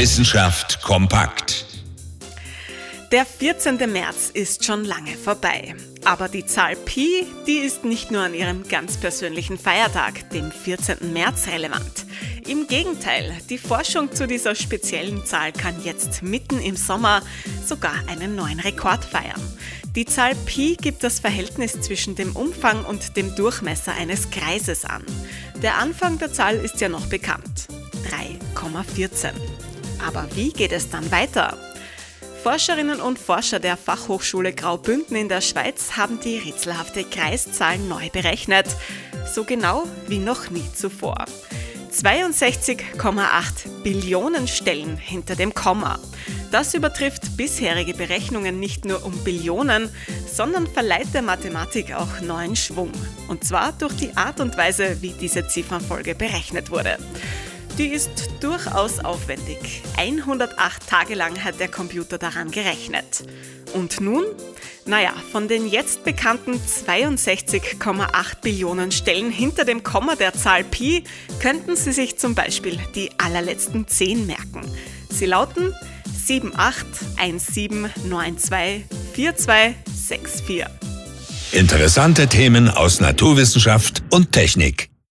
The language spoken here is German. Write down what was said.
Wissenschaft kompakt. Der 14. März ist schon lange vorbei. Aber die Zahl Pi, die ist nicht nur an ihrem ganz persönlichen Feiertag, dem 14. März, relevant. Im Gegenteil, die Forschung zu dieser speziellen Zahl kann jetzt mitten im Sommer sogar einen neuen Rekord feiern. Die Zahl Pi gibt das Verhältnis zwischen dem Umfang und dem Durchmesser eines Kreises an. Der Anfang der Zahl ist ja noch bekannt. 3,14. Aber wie geht es dann weiter? Forscherinnen und Forscher der Fachhochschule Graubünden in der Schweiz haben die rätselhafte Kreiszahl neu berechnet. So genau wie noch nie zuvor. 62,8 Billionen Stellen hinter dem Komma. Das übertrifft bisherige Berechnungen nicht nur um Billionen, sondern verleiht der Mathematik auch neuen Schwung. Und zwar durch die Art und Weise, wie diese Ziffernfolge berechnet wurde. Die ist durchaus aufwendig. 108 Tage lang hat der Computer daran gerechnet. Und nun? Naja, von den jetzt bekannten 62,8 Billionen Stellen hinter dem Komma der Zahl Pi könnten Sie sich zum Beispiel die allerletzten 10 merken. Sie lauten 7817924264. Interessante Themen aus Naturwissenschaft und Technik.